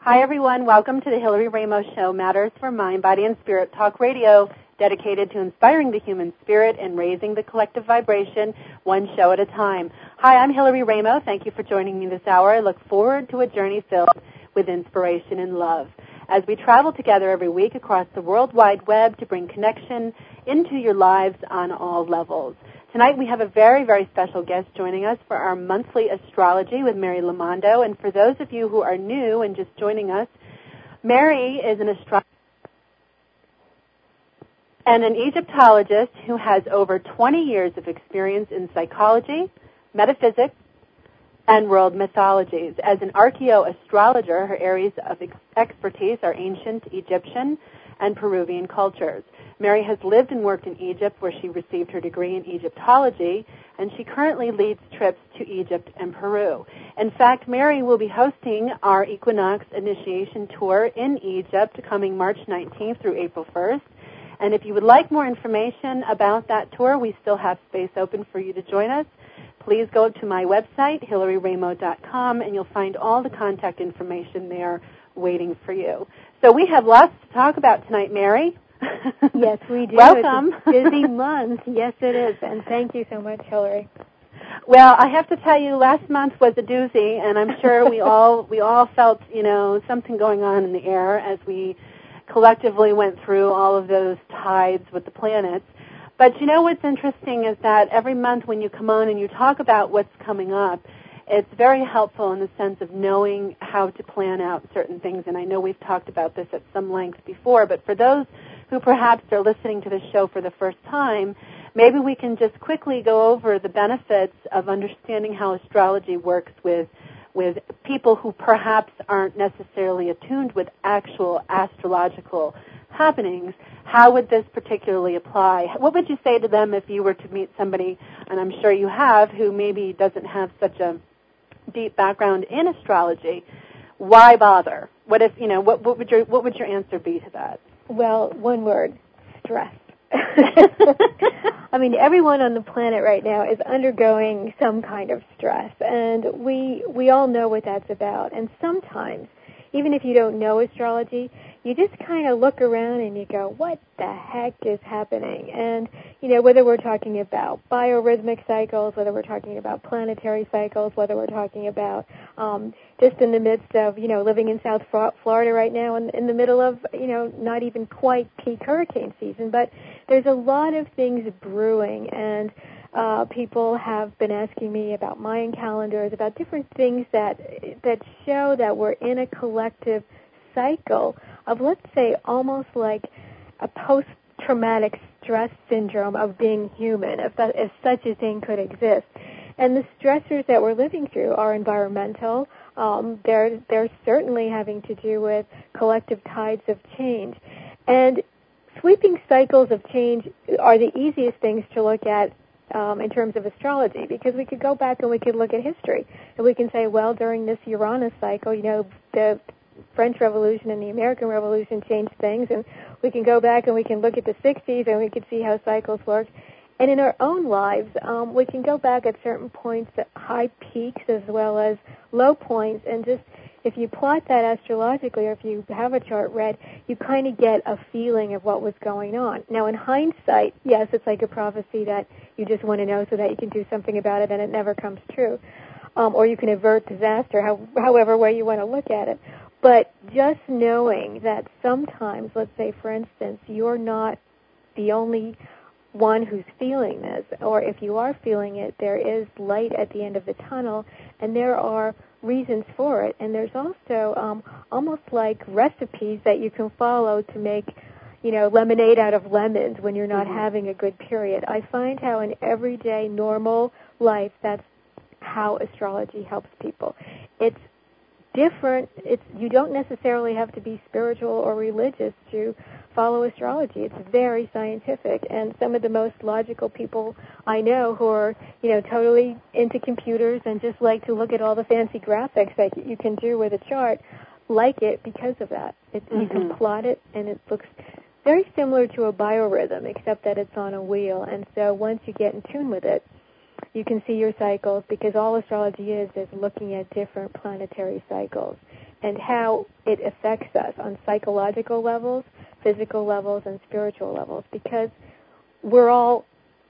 Hi, everyone. Welcome to the Hillary Raimo Show, Matters for Mind, Body, and Spirit Talk Radio, dedicated to inspiring the human spirit and raising the collective vibration one show at a time. Hi, I'm Hillary Raimo. Thank you for joining me this hour. I look forward to a journey filled with inspiration and love. As we travel together every week across the World Wide Web to bring connection into your lives on all levels. Tonight we have a very, very special guest joining us for our monthly astrology with Mary Lamondo. And for those of you who are new and just joining us, Mary is an astrologer and an Egyptologist who has over 20 years of experience in psychology, metaphysics, and world mythologies. As an archaeoastrologer, her areas of expertise are ancient Egyptian and Peruvian cultures. Mary has lived and worked in Egypt where she received her degree in Egyptology and she currently leads trips to Egypt and Peru. In fact, Mary will be hosting our Equinox Initiation Tour in Egypt coming March 19th through April 1st. And if you would like more information about that tour, we still have space open for you to join us. Please go to my website, HillaryRaimo.com, and you'll find all the contact information there waiting for you. So we have lots to talk about tonight, Mary. yes, we do. Welcome. busy month. Yes, it is. And thank you so much, Hillary. Well, I have to tell you, last month was a doozy, and I'm sure we all we all felt you know something going on in the air as we collectively went through all of those tides with the planets. But you know what's interesting is that every month when you come on and you talk about what's coming up, it's very helpful in the sense of knowing how to plan out certain things. And I know we've talked about this at some length before, but for those who perhaps are listening to the show for the first time, maybe we can just quickly go over the benefits of understanding how astrology works with with people who perhaps aren't necessarily attuned with actual astrological happenings. How would this particularly apply? What would you say to them if you were to meet somebody, and I'm sure you have, who maybe doesn't have such a deep background in astrology? Why bother? What if you know? What, what would your what would your answer be to that? Well, one word, stress. I mean, everyone on the planet right now is undergoing some kind of stress, and we we all know what that's about. And sometimes, even if you don't know astrology, you just kind of look around and you go, what the heck is happening? And, you know, whether we're talking about biorhythmic cycles, whether we're talking about planetary cycles, whether we're talking about um, just in the midst of, you know, living in South Florida right now and in the middle of, you know, not even quite peak hurricane season, but there's a lot of things brewing and uh, people have been asking me about Mayan calendars, about different things that that show that we're in a collective cycle of, let's say, almost like a post-traumatic stress syndrome of being human, if, that, if such a thing could exist. And the stressors that we're living through are environmental. Um, they're they're certainly having to do with collective tides of change, and sweeping cycles of change are the easiest things to look at um, in terms of astrology because we could go back and we could look at history and we can say, well, during this Uranus cycle, you know, the French Revolution and the American Revolution changed things, and we can go back and we can look at the 60s and we can see how cycles work. And in our own lives, um, we can go back at certain points, at high peaks as well as low points, and just if you plot that astrologically or if you have a chart read, you kind of get a feeling of what was going on. Now, in hindsight, yes, it's like a prophecy that you just want to know so that you can do something about it and it never comes true. Um, or you can avert disaster, how, however way you want to look at it. But just knowing that sometimes, let's say for instance, you're not the only one who's feeling this, or if you are feeling it, there is light at the end of the tunnel, and there are reasons for it. And there's also um, almost like recipes that you can follow to make, you know, lemonade out of lemons when you're not mm-hmm. having a good period. I find how in everyday normal life, that's how astrology helps people. It's different. It's you don't necessarily have to be spiritual or religious to follow astrology. It's very scientific, and some of the most logical people I know who are you know totally into computers and just like to look at all the fancy graphics that you can do with a chart like it because of that. It, mm-hmm. You can mm-hmm. plot it, and it looks very similar to a biorhythm, except that it's on a wheel. And so once you get in tune with it, you can see your cycles because all astrology is is looking at different planetary cycles. and how it affects us on psychological levels, physical levels, and spiritual levels because we're all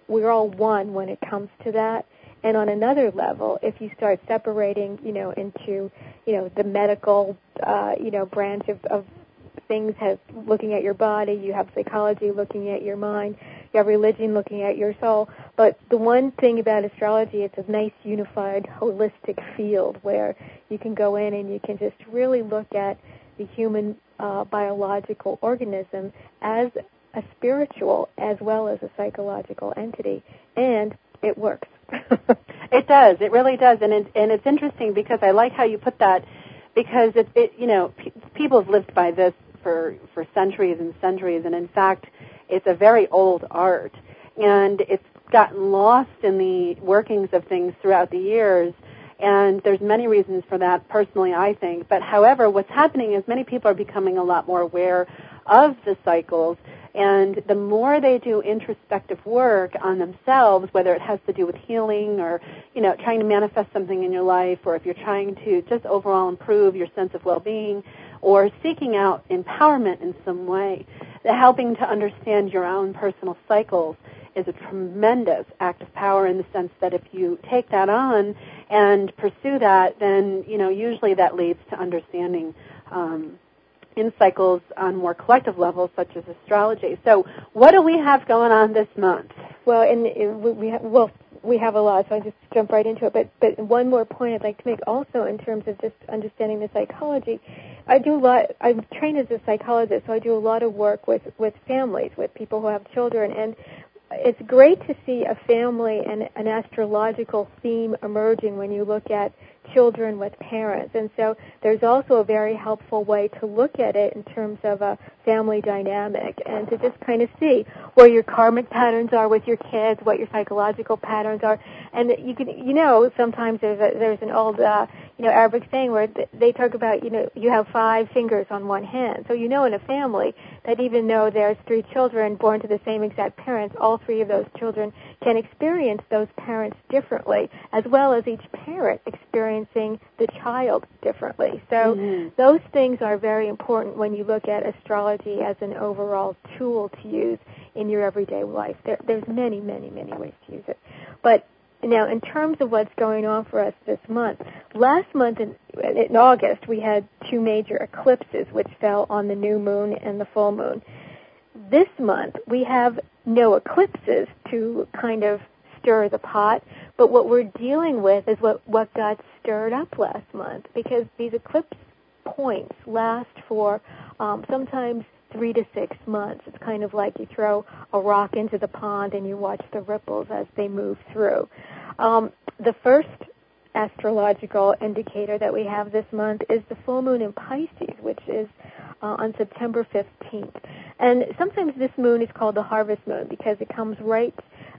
we're all one when it comes to that. And on another level, if you start separating, you know, into, you know, the medical, uh, you know, branch of, of things has looking at your body, you have psychology looking at your mind, you have religion looking at your soul. But the one thing about astrology, it's a nice unified holistic field where you can go in and you can just really look at the human uh, biological organism as a spiritual as well as a psychological entity, and it works. it does. It really does, and it, and it's interesting because I like how you put that because it, it you know pe- people have lived by this for for centuries and centuries, and in fact, it's a very old art, and it's gotten lost in the workings of things throughout the years. And there's many reasons for that, personally, I think. But however, what's happening is many people are becoming a lot more aware of the cycles and the more they do introspective work on themselves, whether it has to do with healing or, you know, trying to manifest something in your life, or if you're trying to just overall improve your sense of well-being, or seeking out empowerment in some way, helping to understand your own personal cycles is a tremendous act of power in the sense that if you take that on and pursue that, then, you know, usually that leads to understanding um, in cycles on more collective levels, such as astrology. So, what do we have going on this month? Well, and we have, well, we have a lot, so I just jump right into it. But but one more point I'd like to make also in terms of just understanding the psychology. I do a lot. I'm trained as a psychologist, so I do a lot of work with with families, with people who have children, and it's great to see a family and an astrological theme emerging when you look at children with parents. And so there's also a very helpful way to look at it in terms of a family dynamic and to just kind of see where your karmic patterns are with your kids, what your psychological patterns are. And you can, you know, sometimes there's a, there's an old, uh, you know, Arabic saying where they talk about, you know, you have five fingers on one hand. So you know in a family that even though there's three children born to the same exact parents, all three of those children can experience those parents differently, as well as each parent experiencing the child differently. So mm-hmm. those things are very important when you look at astrology as an overall tool to use in your everyday life. There, there's many, many, many ways to use it. But now, in terms of what's going on for us this month, last month in, in August we had two major eclipses which fell on the new moon and the full moon. This month we have no eclipses to kind of stir the pot, but what we're dealing with is what, what got stirred up last month because these eclipse points last for um, sometimes three to six months. It's kind of like you throw a rock into the pond and you watch the ripples as they move through. Um, the first astrological indicator that we have this month is the full moon in Pisces, which is uh, on September 15th. And sometimes this moon is called the harvest moon because it comes right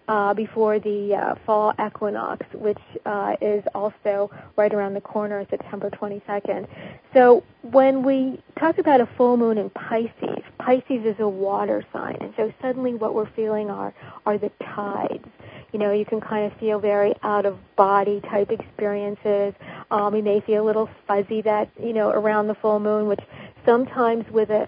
uh, before the uh, fall equinox, which uh, is also right around the corner, September 22nd. So when we talk about a full moon in Pisces, Pisces is a water sign, and so suddenly what we're feeling are are the tides. You know, you can kind of feel very out of body type experiences. Um, you may feel a little fuzzy that you know around the full moon, which sometimes with a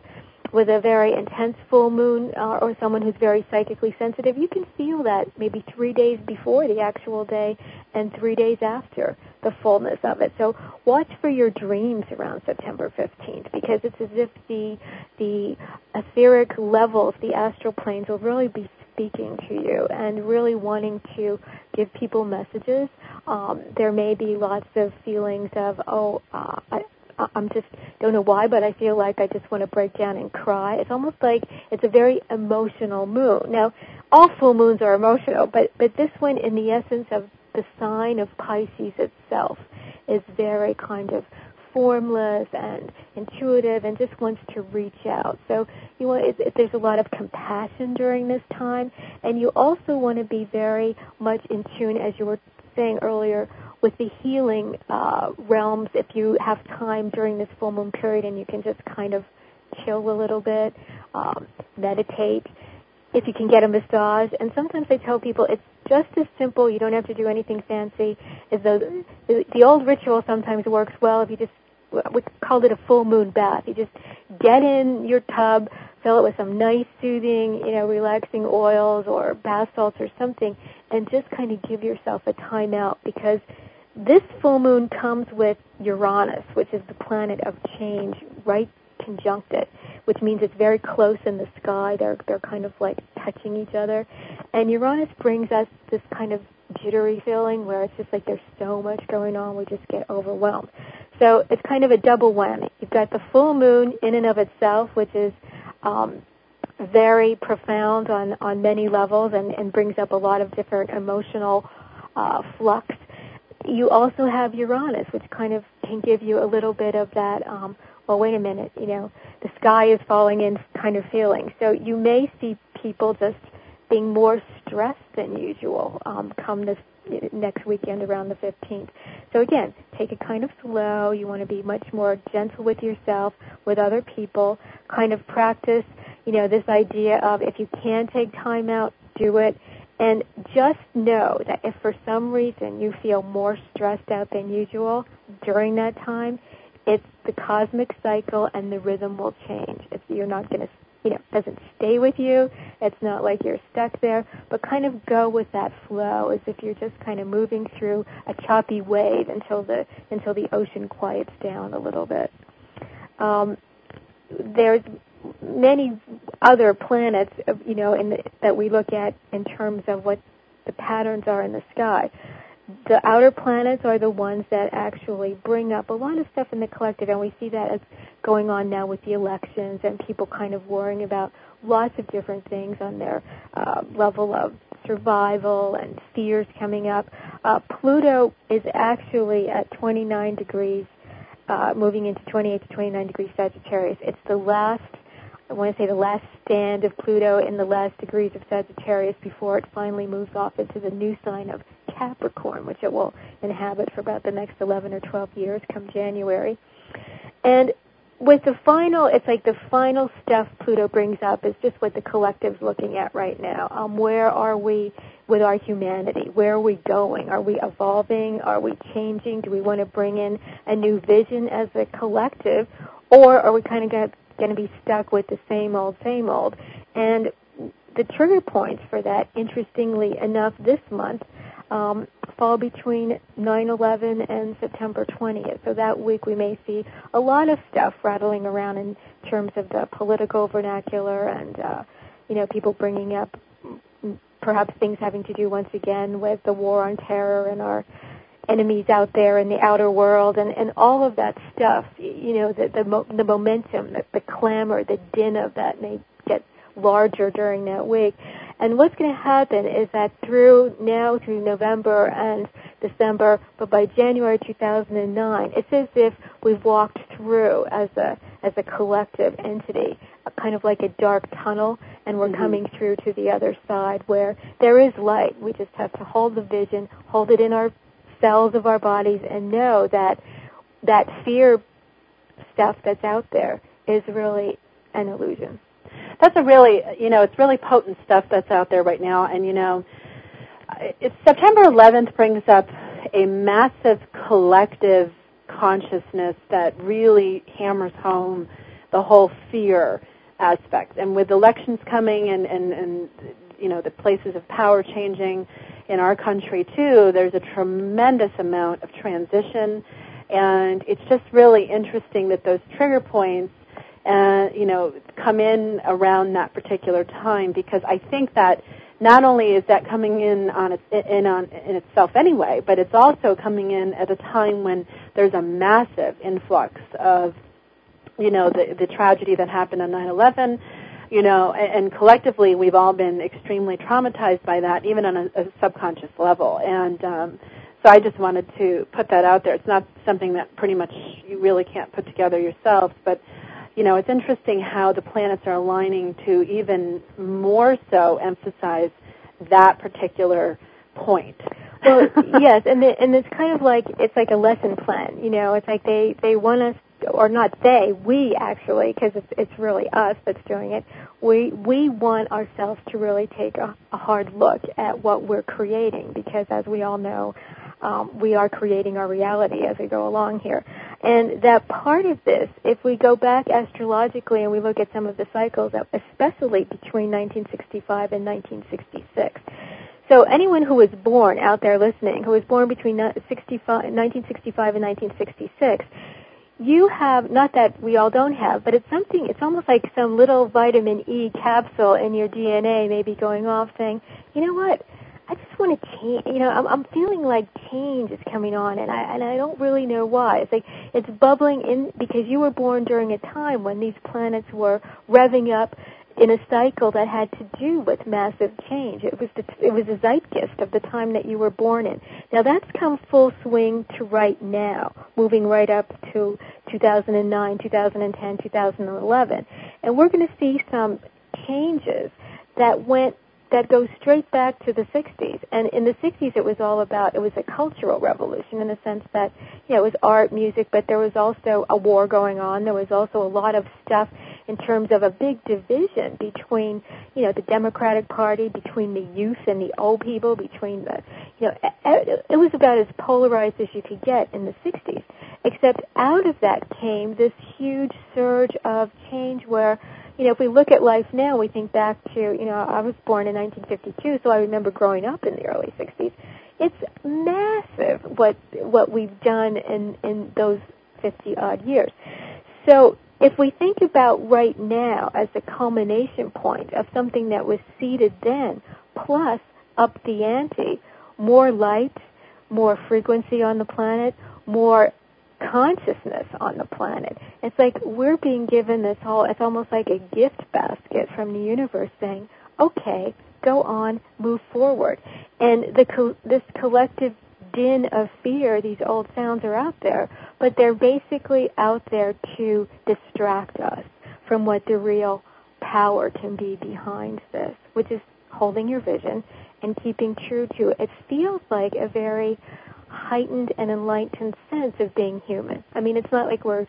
with a very intense full moon uh, or someone who's very psychically sensitive, you can feel that maybe three days before the actual day and three days after the fullness of it. So watch for your dreams around September 15th because it's as if the the etheric levels, the astral planes will really be speaking to you and really wanting to give people messages. Um, there may be lots of feelings of, oh, uh, I, I'm just don't know why, but I feel like I just want to break down and cry. It's almost like it's a very emotional moon. Now, all full moons are emotional, but but this one, in the essence of the sign of Pisces itself, is very kind of formless and intuitive and just wants to reach out. So you want it, it, there's a lot of compassion during this time, and you also want to be very much in tune, as you were saying earlier, with the healing uh, realms if you have time during this full moon period and you can just kind of chill a little bit, um, meditate. If you can get a massage, and sometimes I tell people it's just as simple. You don't have to do anything fancy. As though the, the old ritual sometimes works well if you just we called it a full moon bath. You just get in your tub, fill it with some nice soothing, you know, relaxing oils or bath salts or something, and just kind of give yourself a time out because this full moon comes with Uranus, which is the planet of change, right conjunct it, which means it's very close in the sky. They're they're kind of like touching each other, and Uranus brings us this kind of jittery feeling where it's just like there's so much going on, we just get overwhelmed. So it's kind of a double whammy. You've got the full moon in and of itself, which is um, very profound on on many levels and, and brings up a lot of different emotional uh, flux. You also have Uranus, which kind of can give you a little bit of that. Um, well, wait a minute, you know, the sky is falling in kind of feeling. So you may see people just being more stressed than usual um, come this next weekend around the 15th. So again, take it kind of slow. You want to be much more gentle with yourself, with other people. Kind of practice, you know, this idea of if you can take time out, do it. And just know that if for some reason you feel more stressed out than usual during that time, it's the cosmic cycle and the rhythm will change. It's, you're not going to you know, doesn't stay with you. It's not like you're stuck there, but kind of go with that flow as if you're just kind of moving through a choppy wave until the until the ocean quiets down a little bit. Um, there's many other planets, you know, in the, that we look at in terms of what the patterns are in the sky the outer planets are the ones that actually bring up a lot of stuff in the collective, and we see that as going on now with the elections and people kind of worrying about lots of different things on their uh, level of survival and fears coming up. Uh, Pluto is actually at 29 degrees, uh, moving into 28 to 29 degrees Sagittarius. It's the last I want to say the last stand of Pluto in the last degrees of Sagittarius before it finally moves off into the new sign of Capricorn, which it will inhabit for about the next 11 or 12 years come January. And with the final, it's like the final stuff Pluto brings up is just what the collective's looking at right now. Um, where are we with our humanity? Where are we going? Are we evolving? Are we changing? Do we want to bring in a new vision as a collective? Or are we kind of going to be stuck with the same old, same old. And the trigger points for that, interestingly enough, this month um, fall between 9/11 and September 20th. So that week we may see a lot of stuff rattling around in terms of the political vernacular and uh, you know people bringing up perhaps things having to do once again with the war on terror and our enemies out there in the outer world and and all of that stuff you know the the, mo- the momentum the, the clamor the din of that may get larger during that week and what's going to happen is that through now through November and December but by January 2009 it's as if we've walked through as a as a collective entity kind of like a dark tunnel and we're mm-hmm. coming through to the other side where there is light we just have to hold the vision hold it in our cells of our bodies and know that that fear stuff that's out there is really an illusion. That's a really, you know, it's really potent stuff that's out there right now. And, you know, it's September 11th brings up a massive collective consciousness that really hammers home the whole fear aspect. And with elections coming and, and, and you know, the places of power changing, in our country too, there's a tremendous amount of transition, and it's just really interesting that those trigger points, uh, you know, come in around that particular time because I think that not only is that coming in on its, in on in itself anyway, but it's also coming in at a time when there's a massive influx of, you know, the the tragedy that happened on 9/11 you know, and, and collectively we've all been extremely traumatized by that, even on a, a subconscious level. And um, so I just wanted to put that out there. It's not something that pretty much you really can't put together yourself, but you know, it's interesting how the planets are aligning to even more so emphasize that particular point. well, yes, and the, and it's kind of like it's like a lesson plan. You know, it's like they they want us or not they, we actually, because it's, it's really us that's doing it. We we want ourselves to really take a, a hard look at what we're creating, because as we all know, um, we are creating our reality as we go along here. And that part of this, if we go back astrologically and we look at some of the cycles, especially between 1965 and 1966, so anyone who was born out there listening, who was born between 1965 and 1966, you have not that we all don't have, but it's something. It's almost like some little vitamin E capsule in your DNA, maybe going off, saying, "You know what? I just want to change. You know, I'm, I'm feeling like change is coming on, and I and I don't really know why. It's like it's bubbling in because you were born during a time when these planets were revving up in a cycle that had to do with massive change. It was the, it was a zeitgeist of the time that you were born in. Now that's come full swing to right now, moving right up to 2009, 2010, 2011, and we're going to see some changes that went that goes straight back to the 60s. And in the 60s, it was all about, it was a cultural revolution in the sense that, you know, it was art, music, but there was also a war going on. There was also a lot of stuff in terms of a big division between, you know, the Democratic Party, between the youth and the old people, between the, you know, it was about as polarized as you could get in the 60s. Except out of that came this huge surge of change where, you know, if we look at life now, we think back to, you know, I was born in 1952, so I remember growing up in the early 60s. It's massive what what we've done in in those 50 odd years. So if we think about right now as the culmination point of something that was seeded then, plus up the ante, more light, more frequency on the planet, more consciousness on the planet. It's like we're being given this whole, it's almost like a gift basket from the universe saying, okay, go on, move forward. And the, this collective din of fear, these old sounds are out there, but they're basically out there to distract us from what the real power can be behind this, which is holding your vision and keeping true to it. It feels like a very heightened and enlightened sense of being human. I mean, it's not like we're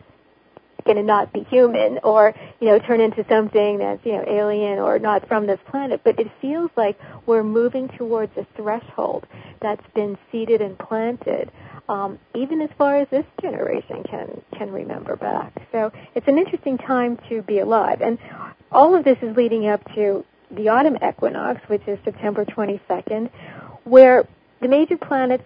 going to not be human or, you know, turn into something that's, you know, alien or not from this planet, but it feels like we're moving towards a threshold that's been seeded and planted, um, even as far as this generation can, can remember back. So it's an interesting time to be alive. And all of this is leading up to the autumn equinox, which is September 22nd, where the major planets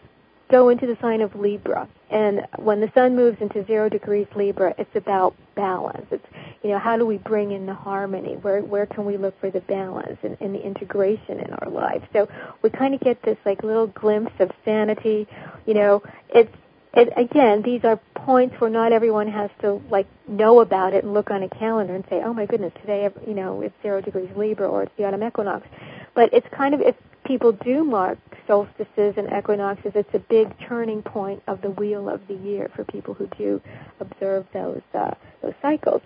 go into the sign of Libra. And when the sun moves into zero degrees Libra, it's about balance. It's, you know, how do we bring in the harmony? Where, where can we look for the balance and, and the integration in our lives? So we kind of get this like little glimpse of sanity. You know, it's, it, again, these are points where not everyone has to like know about it and look on a calendar and say, "Oh my goodness, today, you know, it's zero degrees Libra or it's the autumn equinox." But it's kind of if people do mark solstices and equinoxes, it's a big turning point of the wheel of the year for people who do observe those uh, those cycles.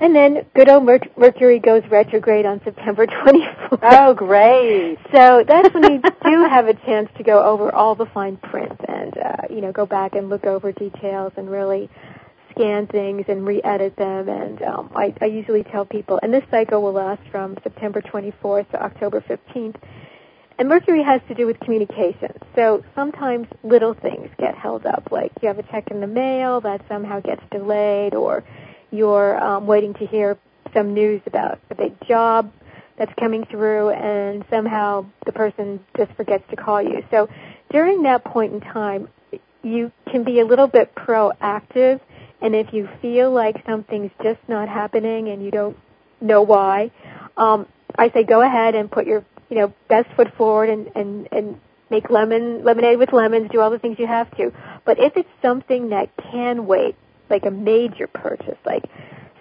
And then good old Mer- Mercury goes retrograde on September 24th. Oh, great! So that's when you do have a chance to go over all the fine print and uh, you know go back and look over details and really scan things and re-edit them. And um, I, I usually tell people, and this cycle will last from September 24th to October 15th. And Mercury has to do with communication. So sometimes little things get held up, like you have a check in the mail that somehow gets delayed, or you're um, waiting to hear some news about a big job that's coming through, and somehow the person just forgets to call you. So during that point in time, you can be a little bit proactive, and if you feel like something's just not happening and you don't know why, um, I say go ahead and put your you know, best foot forward and, and, and make lemon, lemonade with lemons, do all the things you have to. But if it's something that can wait, like a major purchase, like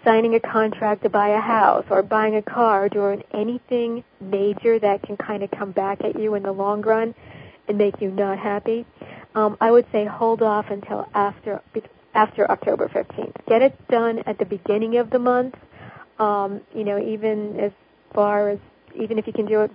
signing a contract to buy a house or buying a car or doing anything major that can kind of come back at you in the long run and make you not happy, um, I would say hold off until after after October 15th. Get it done at the beginning of the month. Um, you know, even as far as even if you can do it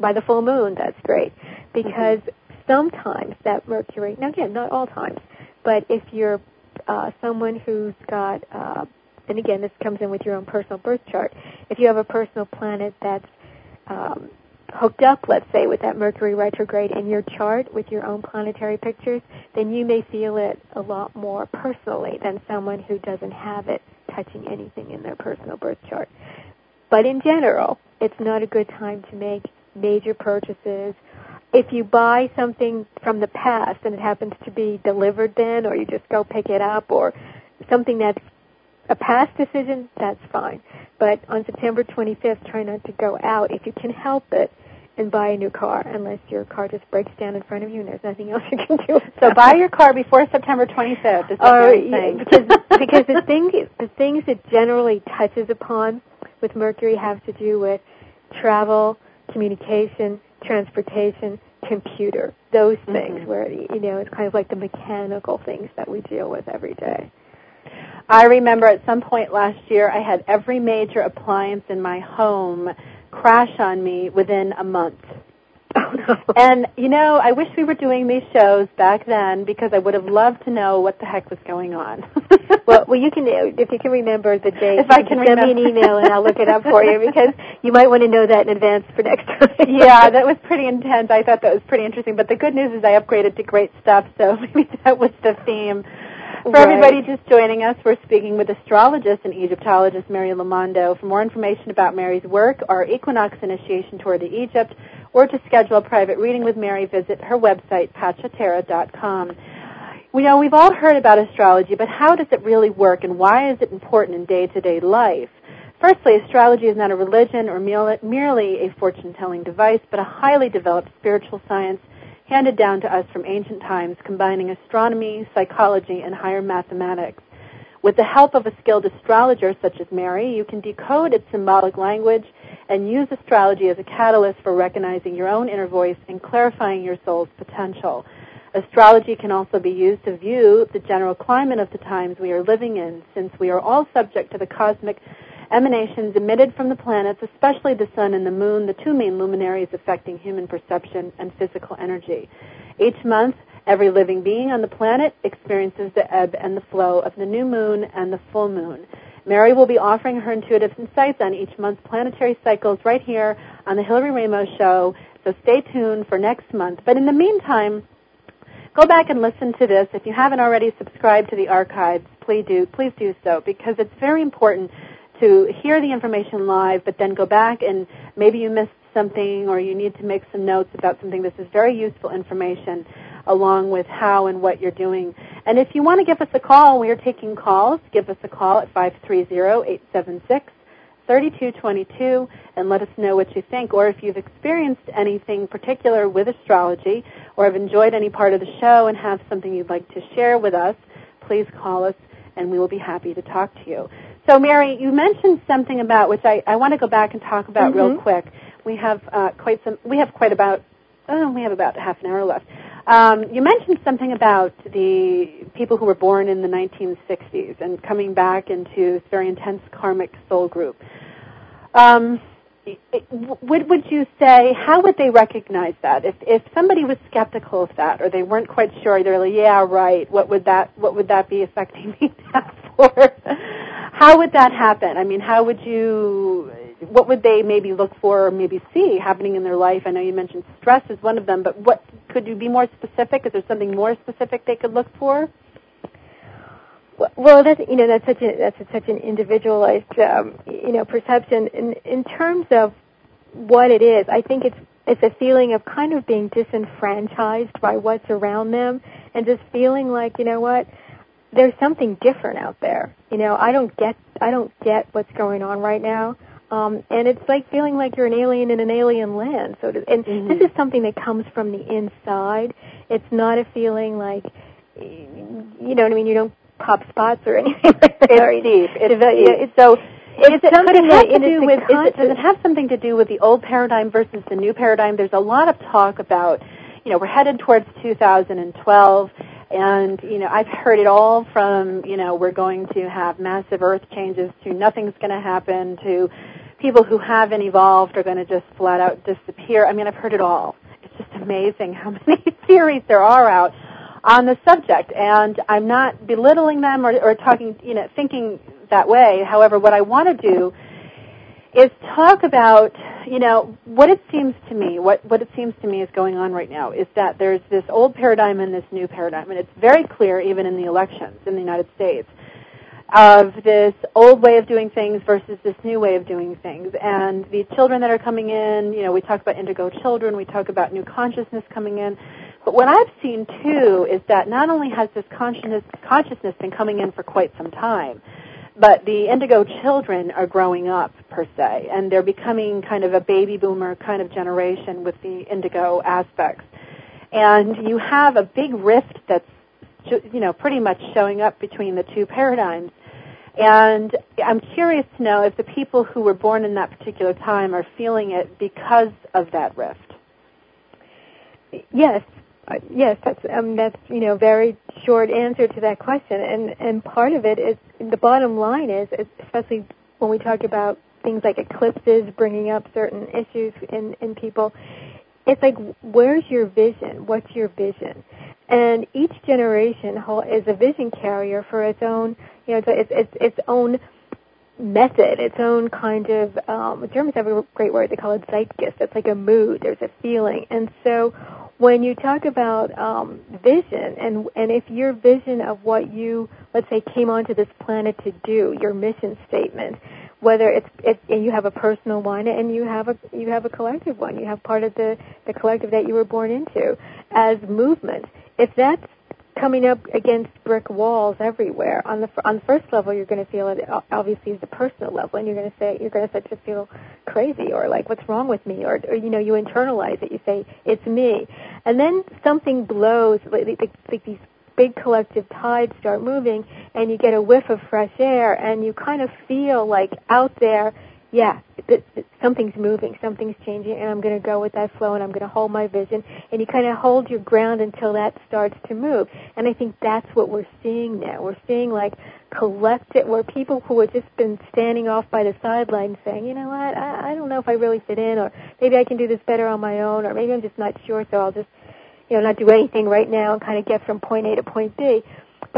by the full moon, that's great. Because sometimes that Mercury, now again, not all times, but if you're uh, someone who's got, uh, and again, this comes in with your own personal birth chart, if you have a personal planet that's um, hooked up, let's say, with that Mercury retrograde in your chart with your own planetary pictures, then you may feel it a lot more personally than someone who doesn't have it touching anything in their personal birth chart. But in general, it's not a good time to make major purchases. If you buy something from the past and it happens to be delivered then, or you just go pick it up, or something that's a past decision, that's fine. But on September 25th, try not to go out if you can help it and buy a new car unless your car just breaks down in front of you and there's nothing else you can do. So buy your car before September 25th. Is what Oh, yeah, because because the thing the things it generally touches upon with Mercury have to do with travel, communication, transportation, computer. Those things Mhm. where you know it's kind of like the mechanical things that we deal with every day. I remember at some point last year I had every major appliance in my home crash on me within a month. Oh no. And you know, I wish we were doing these shows back then because I would have loved to know what the heck was going on. Well, well, you can if you can remember the date. If I can send me an remember. email and I'll look it up for you because you might want to know that in advance for next time. yeah, that was pretty intense. I thought that was pretty interesting. But the good news is I upgraded to great stuff, so maybe that was the theme. For Right. everybody just joining us, we're speaking with astrologist and Egyptologist Mary Lamondo. For more information about Mary's work, our equinox initiation tour to Egypt, or to schedule a private reading with Mary, visit her website, pachatera.com. We know we've all heard about astrology, but how does it really work and why is it important in day-to-day life? Firstly, astrology is not a religion or merely- merely a fortune-telling device, but a highly developed spiritual science handed down to us from ancient times, combining astronomy, psychology, and higher mathematics. With the help of a skilled astrologer such as Mary, you can decode its symbolic language and use astrology as a catalyst for recognizing your own inner voice and clarifying your soul's potential. Astrology can also be used to view the general climate of the times we are living in, since we are all subject to the cosmic emanations emitted from the planets, especially the sun and the moon, the two main luminaries affecting human perception and physical energy. Each month, every living being on the planet experiences the ebb and the flow of the new moon and the full moon. Mary will be offering her intuitive insights on each month's planetary cycles right here on the Hillary Raimo Show, so stay tuned for next month. But in the meantime, go back and listen to this. If you haven't already subscribed to the archives, please do, please do so because it's very important to hear the information live, but then go back and maybe you missed something or you need to make some notes about something. This is very useful information along with how and what you're doing. And if you want to give us a call, we are taking calls. Give us a call at 530-876-3222 and let us know what you think. Or if you've experienced anything particular with astrology or have enjoyed any part of the show and have something you'd like to share with us, please call us and we will be happy to talk to you. So, Mary, you mentioned something about which I, I want to go back and talk about real Mhm. quick. We have uh, quite some. We have quite about. Oh, we have about half an hour left. Um, you mentioned something about the people who were born in the 1960s and coming back into this very intense karmic soul group. Um, would would you say how would they recognize that? If if somebody was skeptical of that or they weren't quite sure they're like yeah right what would that what would that be affecting me for? How would that happen? I mean how would you what would they maybe look for or maybe see happening in their life? I know you mentioned stress is one of them but what could you be more specific? Is there something more specific they could look for Well, that's you know that's such a that's a, such an individualized um, you know perception. In in terms of what it is, I think it's it's a feeling of kind of being disenfranchised by what's around them, and just feeling like you know what, there's something different out there. You know, I don't get I don't get what's going on right now. Um, and it's like feeling like you're an alien in an alien land. So, to, and Mhm. this is something that comes from the inside. It's not a feeling like, you know what I mean. You don't pop spots or anything. like that. it's deep it's deep. so it's is it, something it have to do with, it, does it have something to do with the old paradigm versus the new paradigm? There's a lot of talk about, you know, we're headed towards 2012, and, you know, I've heard it all from, you know, we're going to have massive earth changes to nothing's going to happen to people who haven't evolved are going to just flat out disappear. I mean, I've heard it all. It's just amazing how many theories there are out on the subject, and I'm not belittling them or, or talking, you know, thinking that way. However, what I want to do is talk about, you know, what it seems to me, what, what it seems to me is going on right now is that there's this old paradigm and this new paradigm, and it's very clear even in the elections in the United States of this old way of doing things versus this new way of doing things. And the children that are coming in, you know, we talk about indigo children, we talk about new consciousness coming in. But what I've seen too is that not only has this consciousness, consciousness been coming in for quite some time, but the indigo children are growing up per se, and they're becoming kind of a baby boomer kind of generation with the indigo aspects. And you have a big rift that's, you know, pretty much showing up between the two paradigms. And I'm curious to know if the people who were born in that particular time are feeling it because of that rift. Yes, yes, that's um, that's you know very short answer to that question, and and part of it is the bottom line is especially when we talk about things like eclipses bringing up certain issues in in people. It's like where's your vision? What's your vision? And each generation is a vision carrier for its own, you know, it's its its own method, its own kind of. Um, Germans have a great word; they call it Zeitgeist. It's like a mood. There's a feeling, and so when you talk about um, vision and and if your vision of what you let's say came onto this planet to do, your mission statement, whether it's it's and you have a personal one and you have a you have a collective one, you have part of the the collective that you were born into as movement. If that's coming up against brick walls everywhere. On the on the first level, you're going to feel it obviously at the personal level, and you're going to say you're going to start to feel crazy or like what's wrong with me, or, or you know you internalize it. You say it's me, and then something blows like, like, like these big collective tides start moving, and you get a whiff of fresh air, and you kind of feel like out there yeah, th- th- something's moving, something's changing, and I'm going to go with that flow, and I'm going to hold my vision, and you kind of hold your ground until that starts to move. And I think that's what we're seeing now. We're seeing like collective, where people who have just been standing off by the sidelines saying, you know what, I, I don't know if I really fit in, or maybe I can do this better on my own, or maybe I'm just not sure, so I'll just, you know, not do anything right now and kind of get from point A to point B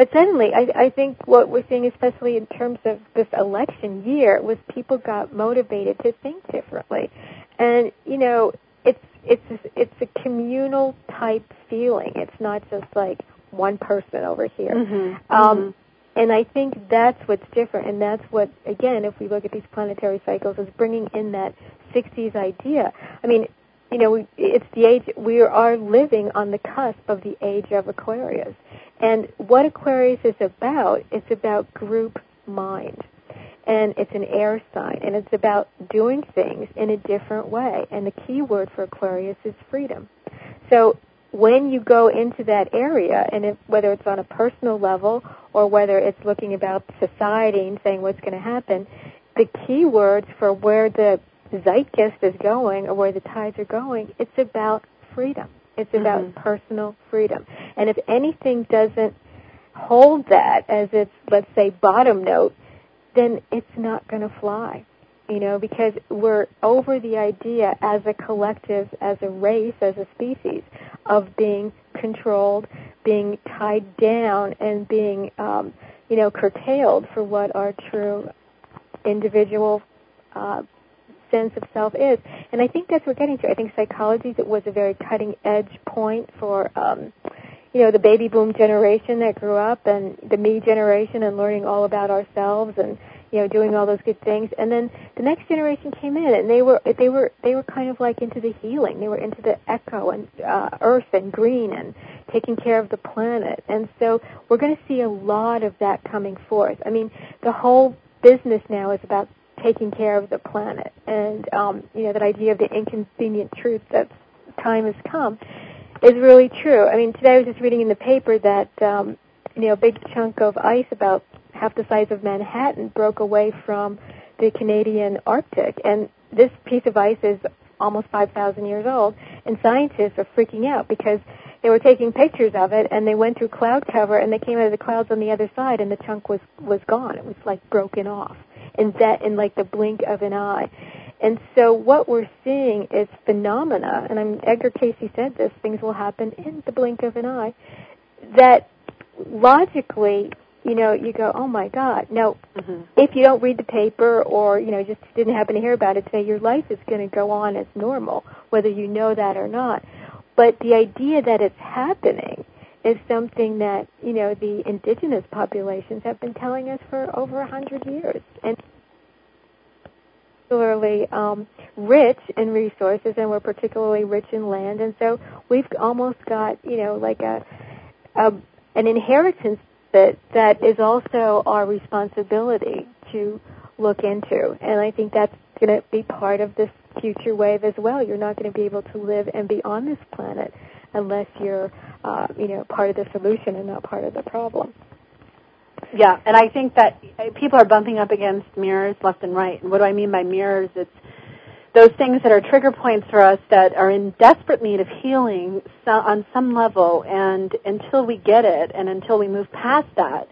but suddenly, I, I think what we're seeing, especially in terms of this election year, was people got motivated to think differently, and you know, it's it's it's a communal type feeling. It's not just like one person over here. Mm-hmm. Um, mm-hmm. And I think that's what's different, and that's what, again, if we look at these planetary cycles, is bringing in that 60s idea. I mean, you know, we, it's the age, we are living on the cusp of the age of Aquarius. And what Aquarius is about, it's about group mind. And it's an air sign, and it's about doing things in a different way. And the key word for Aquarius is freedom. So when you go into that area, and if, whether it's on a personal level or whether it's looking about society and saying what's going to happen, the key words for where the zeitgeist is going or where the tides are going, it's about freedom. It's about mm-hmm. personal freedom. And if anything doesn't hold that as its, let's say, bottom note, then it's not going to fly. You know, because we're over the idea as a collective, as a race, as a species, of being controlled, being tied down, and being, um, you know, curtailed for what our true individual uh, sense of self is. And I think that's what we're getting to. I think psychology was a very cutting edge point for, um, you know, the baby boom generation that grew up and the me generation and learning all about ourselves and, you know, doing all those good things. And then the next generation came in and they were, they were, they were kind of like into the healing. They were into the echo and, uh, earth and green and taking care of the planet. And so we're going to see a lot of that coming forth. I mean, the whole business now is about taking care of the planet. And um, you know that idea of the inconvenient truth that time has come is really true. I mean, today I was just reading in the paper that um, you know a big chunk of ice about half the size of Manhattan broke away from the Canadian Arctic, and this piece of ice is almost 5,000 years old, and scientists are freaking out because they were taking pictures of it and they went through cloud cover and they came out of the clouds on the other side and the chunk was was gone it was like broken off in that in like the blink of an eye. And so what we're seeing is phenomena, and I'm, Edgar Cayce said this, things will happen in the blink of an eye, that logically you know, you go, oh my God. Now, mm-hmm. if you don't read the paper or, you know, just didn't happen to hear about it today, your life is going to go on as normal, whether you know that or not. But the idea that it's happening is something that, you know, the indigenous populations have been telling us for over a hundred years. And particularly um, rich in resources and we're particularly rich in land. And so we've almost got you know like a, a an inheritance that that is also our responsibility to look into. And I think that's going to be part of this future wave as well. You're not going to be able to live and be on this planet unless you're uh, you know part of the solution and not part of the problem yeah, and I think that people are bumping up against mirrors left and right. And what do I mean by mirrors? It's those things that are trigger points for us that are in desperate need of healing on some level. And until we get it, and until we move past that,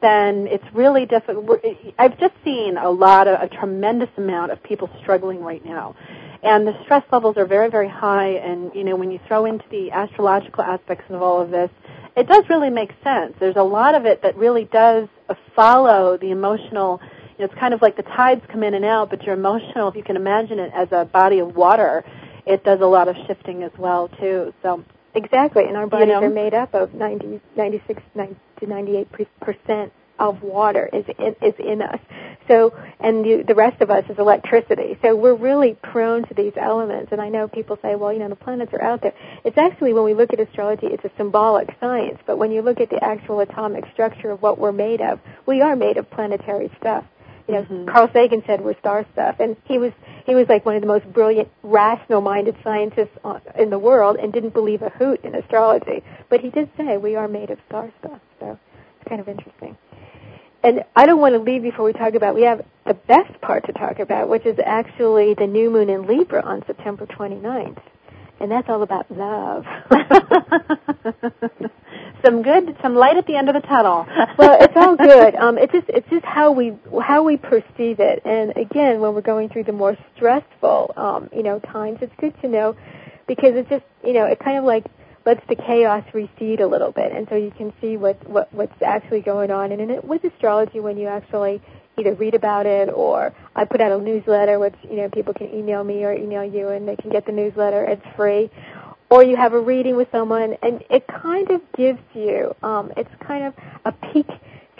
then it's really difficult. I've just seen a lot of a tremendous amount of people struggling right now. And the stress levels are very, very high. And, you know, when you throw into the astrological aspects of all of this, it does really make sense. There's a lot of it that really does follow the emotional. You know, it's kind of like the tides come in and out, but your emotional, if you can imagine it as a body of water, it does a lot of shifting as well too. So exactly, and our bodies you know, are made up of 90, 96 to 98 percent of water is in, is in us. So, and the, the rest of us is electricity. So we're really prone to these elements. And I know people say, well, you know, the planets are out there. It's actually, when we look at astrology, it's a symbolic science. But when you look at the actual atomic structure of what we're made of, we are made of planetary stuff. You know, mm-hmm. Carl Sagan said we're star stuff, and he was he was like one of the most brilliant, rational-minded scientists in the world, and didn't believe a hoot in astrology. But he did say we are made of star stuff. So it's kind of interesting and I don't want to leave before we talk about, we have the best part to talk about, which is actually the new moon in Libra on September 29th. And that's all about love. some good, some light at the end of the tunnel. well, it's all good. Um, it's just, it's just how we, how we perceive it. And again, when we're going through the more stressful, um, you know, times, it's good to know because it's just, you know, it kind of like lets the chaos recede a little bit, and so you can see what, what what's actually going on. And in it, with astrology, when you actually either read about it or I put out a newsletter, which you know people can email me or email you, and they can get the newsletter. It's free. Or you have a reading with someone, and it kind of gives you, um, it's kind of a peek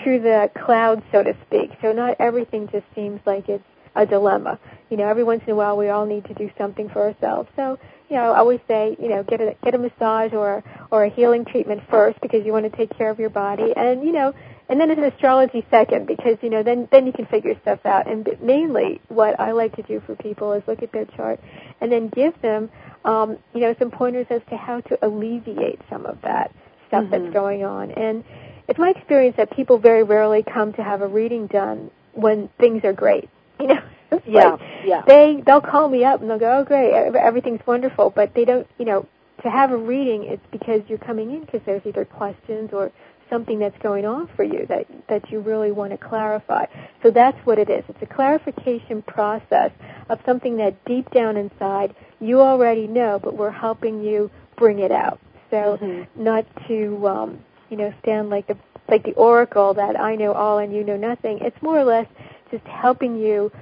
through the clouds, so to speak. So not everything just seems like it's a dilemma. You know, every once in a while we all need to do something for ourselves. So you know, I always say, you know, get a get a massage or or a healing treatment first because you want to take care of your body, and you know, and then an astrology second because you know then then you can figure stuff out. And mainly, what I like to do for people is look at their chart and then give them, um, you know, some pointers as to how to alleviate some of that stuff mm-hmm. that's going on. And it's my experience that people very rarely come to have a reading done when things are great. You know, yeah, yeah. They they'll call me up and they'll go, "Oh, great, everything's wonderful," but they don't, you know, to have a reading, it's because you're coming in because there's either questions or something that's going on for you that that you really want to clarify. So that's what it is. It's a clarification process of something that deep down inside you already know, but we're helping you bring it out. So mm-hmm. not to um, you know stand like the like the oracle that I know all and you know nothing. It's more or less just helping you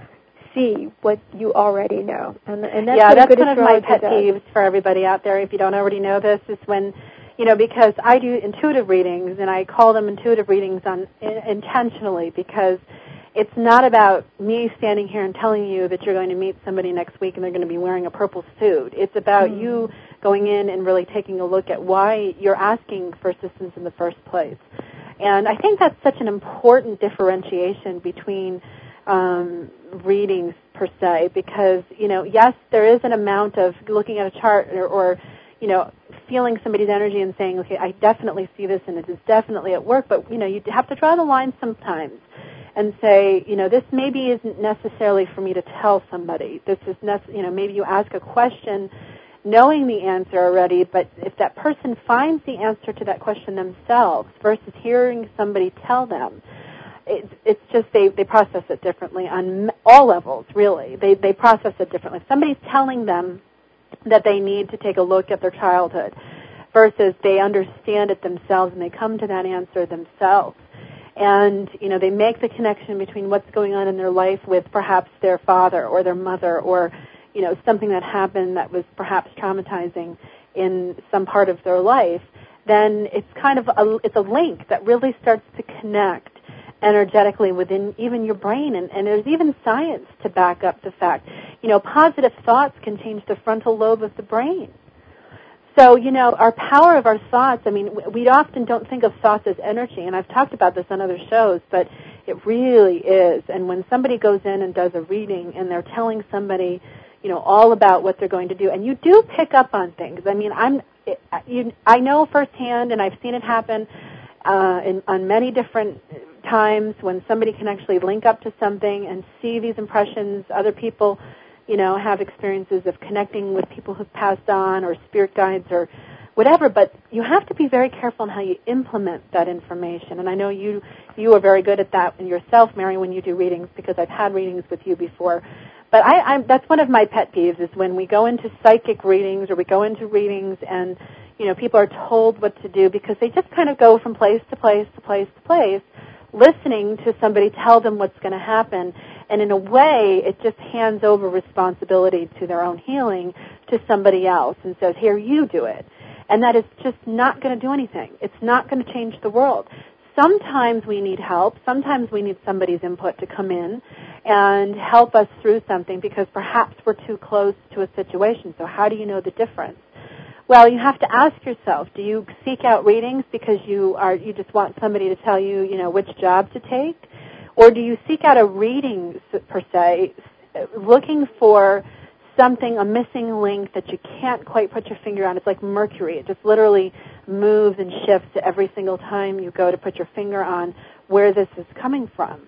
see what you already know. And, and that's yeah, that's one of my pet peeves for everybody out there. If you don't already know this, is when you know because I do intuitive readings and I call them intuitive readings on in, intentionally because it's not about me standing here and telling you that you're going to meet somebody next week and they're going to be wearing a purple suit. It's about mm. you going in and really taking a look at why you're asking for assistance in the first place. And I think that's such an important differentiation between um, readings per se because you know yes there is an amount of looking at a chart or, or you know feeling somebody's energy and saying okay I definitely see this and it is definitely at work but you know you have to draw the line sometimes and say you know this maybe isn't necessarily for me to tell somebody. This is nec- you know maybe you ask a question knowing the answer already but if that person finds the answer to that question themselves versus hearing somebody tell them it's it's just they they process it differently on all levels really. They they process it differently. If somebody's telling them that they need to take a look at their childhood versus they understand it themselves and they come to that answer themselves. And you know they make the connection between what's going on in their life with perhaps their father or their mother or you know something that happened that was perhaps traumatizing in some part of their life then it's kind of a it's a link that really starts to connect energetically within even your brain and, and there's even science to back up the fact you know positive thoughts can change the frontal lobe of the brain so, you know, our power of our thoughts, I mean, we often don't think of thoughts as energy, and I've talked about this on other shows, but it really is. And when somebody goes in and does a reading and they're telling somebody, you know, all about what they're going to do, and you do pick up on things. I mean, I'm, you, I know firsthand, and I've seen it happen uh, in, on many different times when somebody can actually link up to something and see these impressions, other people you know, have experiences of connecting with people who've passed on or spirit guides or whatever, but you have to be very careful in how you implement that information. And I know you you are very good at that in yourself, Mary, when you do readings because I've had readings with you before. But I, I'm, that's one of my pet peeves is when we go into psychic readings or we go into readings and you know people are told what to do because they just kind of go from place to place to place to place listening to somebody tell them what's going to happen. And in a way, it just hands over responsibility to their own healing to somebody else and says, here, you do it. And that is just not going to do anything. It's not going to change the world. Sometimes we need help. Sometimes we need somebody's input to come in and help us through something because perhaps we're too close to a situation. So how do you know the difference? Well, you have to ask yourself, do you seek out readings because you are you just want somebody to tell you, you know, which job to take? Or do you seek out a reading per se looking for something, a missing link that you can't quite put your finger on? It's like mercury. It just literally moves and shifts every single time you go to put your finger on where this is coming from.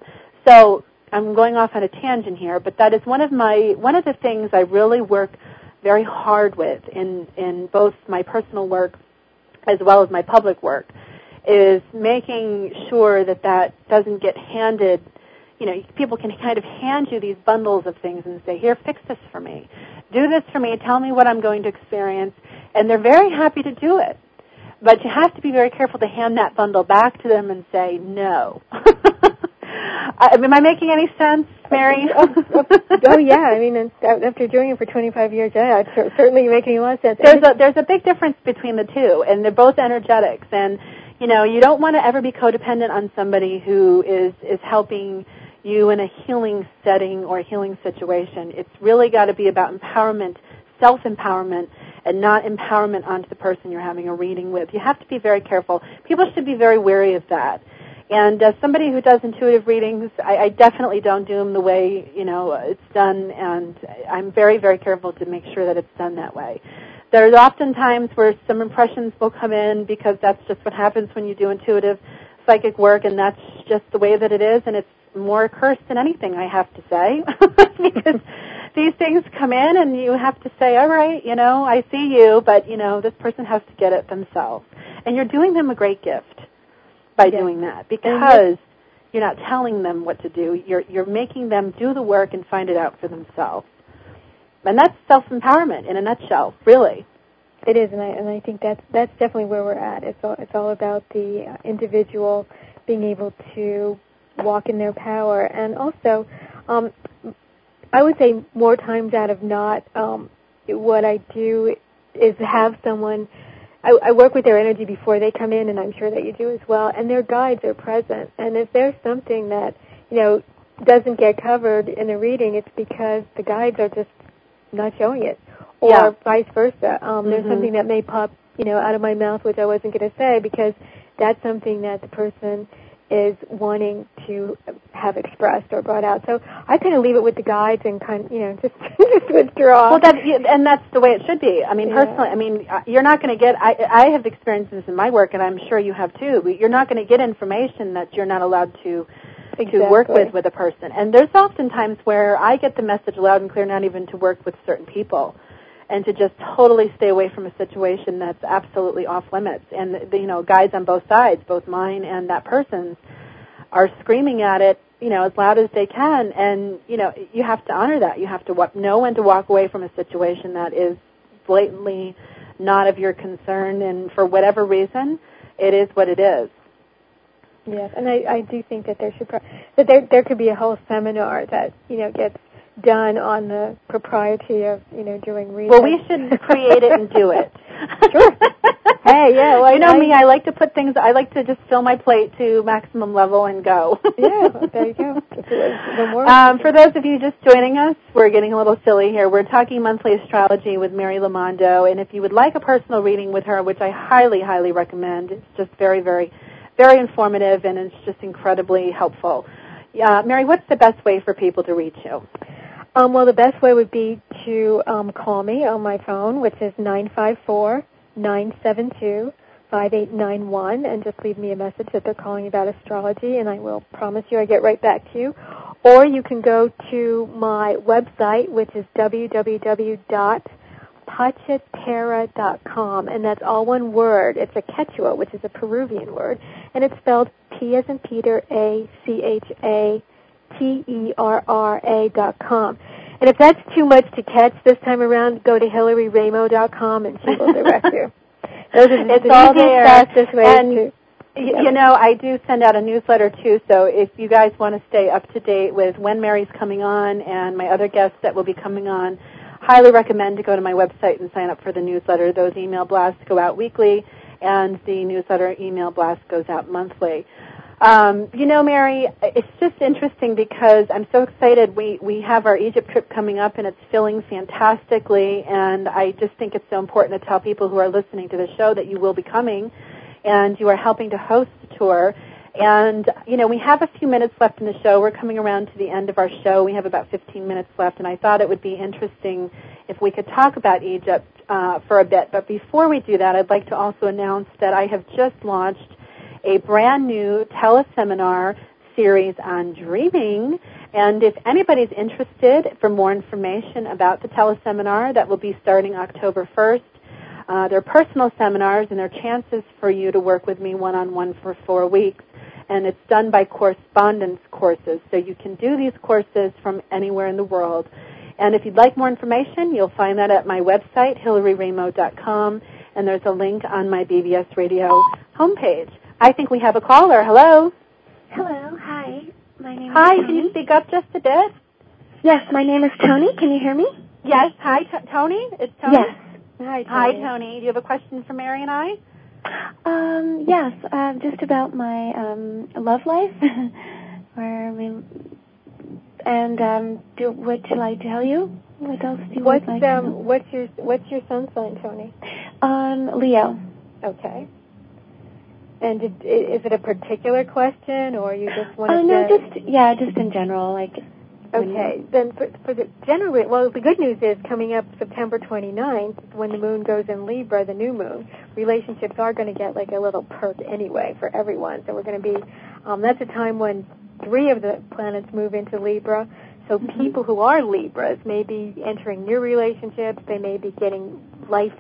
So I'm going off on a tangent here, but that is one of my one of the things I really work very hard with in, in both my personal work as well as my public work is making sure that that doesn't get handed you know people can kind of hand you these bundles of things and say here fix this for me. Do this for me. Tell me what i'm going to experience. And they're very happy to do it. But you have to be very careful to hand that bundle back to them and say no. I, am I making any sense, Mary? oh, oh, oh, yeah. I mean, after doing it for 25 years, yeah, it's certainly making a lot of sense. There's a there's a big difference between the two, and they're both energetics. And you know, you don't want to ever be codependent on somebody who is is helping you in a healing setting or a healing situation. It's really got to be about empowerment, self empowerment, and not empowerment onto the person you're having a reading with. You have to be very careful. People should be very wary of that and as somebody who does intuitive readings, I, I definitely don't do them the way you know it's done, and I'm very, very careful to make sure that it's done that way. There's often times where some impressions will come in because that's just what happens when you do intuitive psychic work, and that's just the way that it is, and it's more cursed than anything, I have to say, because these things come in and you have to say, all right, you know, I see you, but, you know, this person has to get it themselves. And you're doing them a great gift by yes. doing that because you're not telling them what to do. You're you're making them do the work and find it out for themselves. And that's self empowerment in a nutshell, really. It is, and I and I think that's that's definitely where we're at. It's all it's all about the uh, individual being able to walk in their power, and also, um, I would say more times out of not, um, what I do is have someone I, I work with their energy before they come in, and I'm sure that you do as well. And their guides are present. And if there's something that you know doesn't get covered in a reading, it's because the guides are just not showing it, or yeah. vice versa. Um, mm-hmm. There's something that may pop, you know, out of my mouth which I wasn't going to say because that's something that the person is wanting to have expressed or brought out. So I kind of leave it with the guides and kind of, you know, just, just withdraw. Well, that, and that's the way it should be. I mean, yeah. personally, I mean, you're not going to get, I, I have experiences in my work, and I'm sure you have too, but you're not going to get information that you're not allowed to exactly. to work with with a person. And there's often times where I get the message loud and clear, not even to work with certain people and to just totally stay away from a situation that's absolutely off limits. And you know, guys on both sides, both mine and that person's, are screaming at it, you know, as loud as they can. And you know, you have to honor that. You have to wa- know when to walk away from a situation that is blatantly not of your concern, and for whatever reason, it is what it is. Yes, and I, I do think that there should pro- that there there could be a whole seminar that you know gets done on the propriety of you know doing research. Well, we should create it and do it. sure. hey, yeah. Well, you know I, me. I like to put things. I like to just fill my plate to maximum level and go. yeah, there you go. Um, for those of you just joining us, we're getting a little silly here. We're talking monthly astrology with Mary Lamondo, and if you would like a personal reading with her, which I highly, highly recommend, it's just very, very, very informative, and it's just incredibly helpful. Uh, Mary, what's the best way for people to reach you? Um, well, the best way would be to um, call me on my phone, which is nine five four nine seven two five eight nine one, and just leave me a message that they're calling about astrology, and I will promise you I get right back to you. Or you can go to my website, which is www.pachaterra.com, and that's all one word. It's a Quechua, which is a Peruvian word, and it's spelled P as in Peter, A C H A T-E-R-R-A dot com. And if that's too much to catch this time around, go to HillaryRaimo.com and she will direct you. Those are the, it's the all there. fastest ways and, to... You know, I do send out a newsletter too, so if you guys want to stay up to date with when Mary's coming on and my other guests that will be coming on, highly recommend to go to my website and sign up for the newsletter. Those email blasts go out weekly, and the newsletter email blast goes out monthly. Um, you know, Mary, it's just interesting because I'm so excited. We we have our Egypt trip coming up, and it's filling fantastically. And I just think it's so important to tell people who are listening to the show that you will be coming, and you are helping to host the tour. And you know, we have a few minutes left in the show. We're coming around to the end of our show. We have about 15 minutes left, and I thought it would be interesting if we could talk about Egypt uh, for a bit. But before we do that, I'd like to also announce that I have just launched a brand new teleseminar series on dreaming. And if anybody's interested for more information about the teleseminar, that will be starting October 1st. Uh, they're personal seminars and they're chances for you to work with me one-on-one for four weeks. And it's done by correspondence courses. So you can do these courses from anywhere in the world. And if you'd like more information, you'll find that at my website, HillaryRaimo.com, and there's a link on my BBS Radio homepage. I think we have a caller. Hello. Hello. Hi. My name Hi. Can you speak up just a bit? Yes, my name is Tony. Can you hear me? Yes. Hi, T- Tony. It's Tony. Yes. Hi, Tony. Hi, Tony. Do you have a question for Mary and I? Um, yes, uh, just about my um, love life. Where we, and um, do, what shall I tell you? What else do you What's like um what's your what's your sun sign, Tony? Um, Leo. Okay. And did, is it a particular question, or you just wanted Oh no, to? just yeah, just in general, like. Okay, then for, for the generally, well, the good news is coming up September 29th, when the moon goes in Libra, the new moon, relationships are going to get like a little perk anyway for everyone. So we're going to be, um, that's a time when three of the planets move into Libra. So Mhm. people who are Libras may be entering new relationships. They may be getting life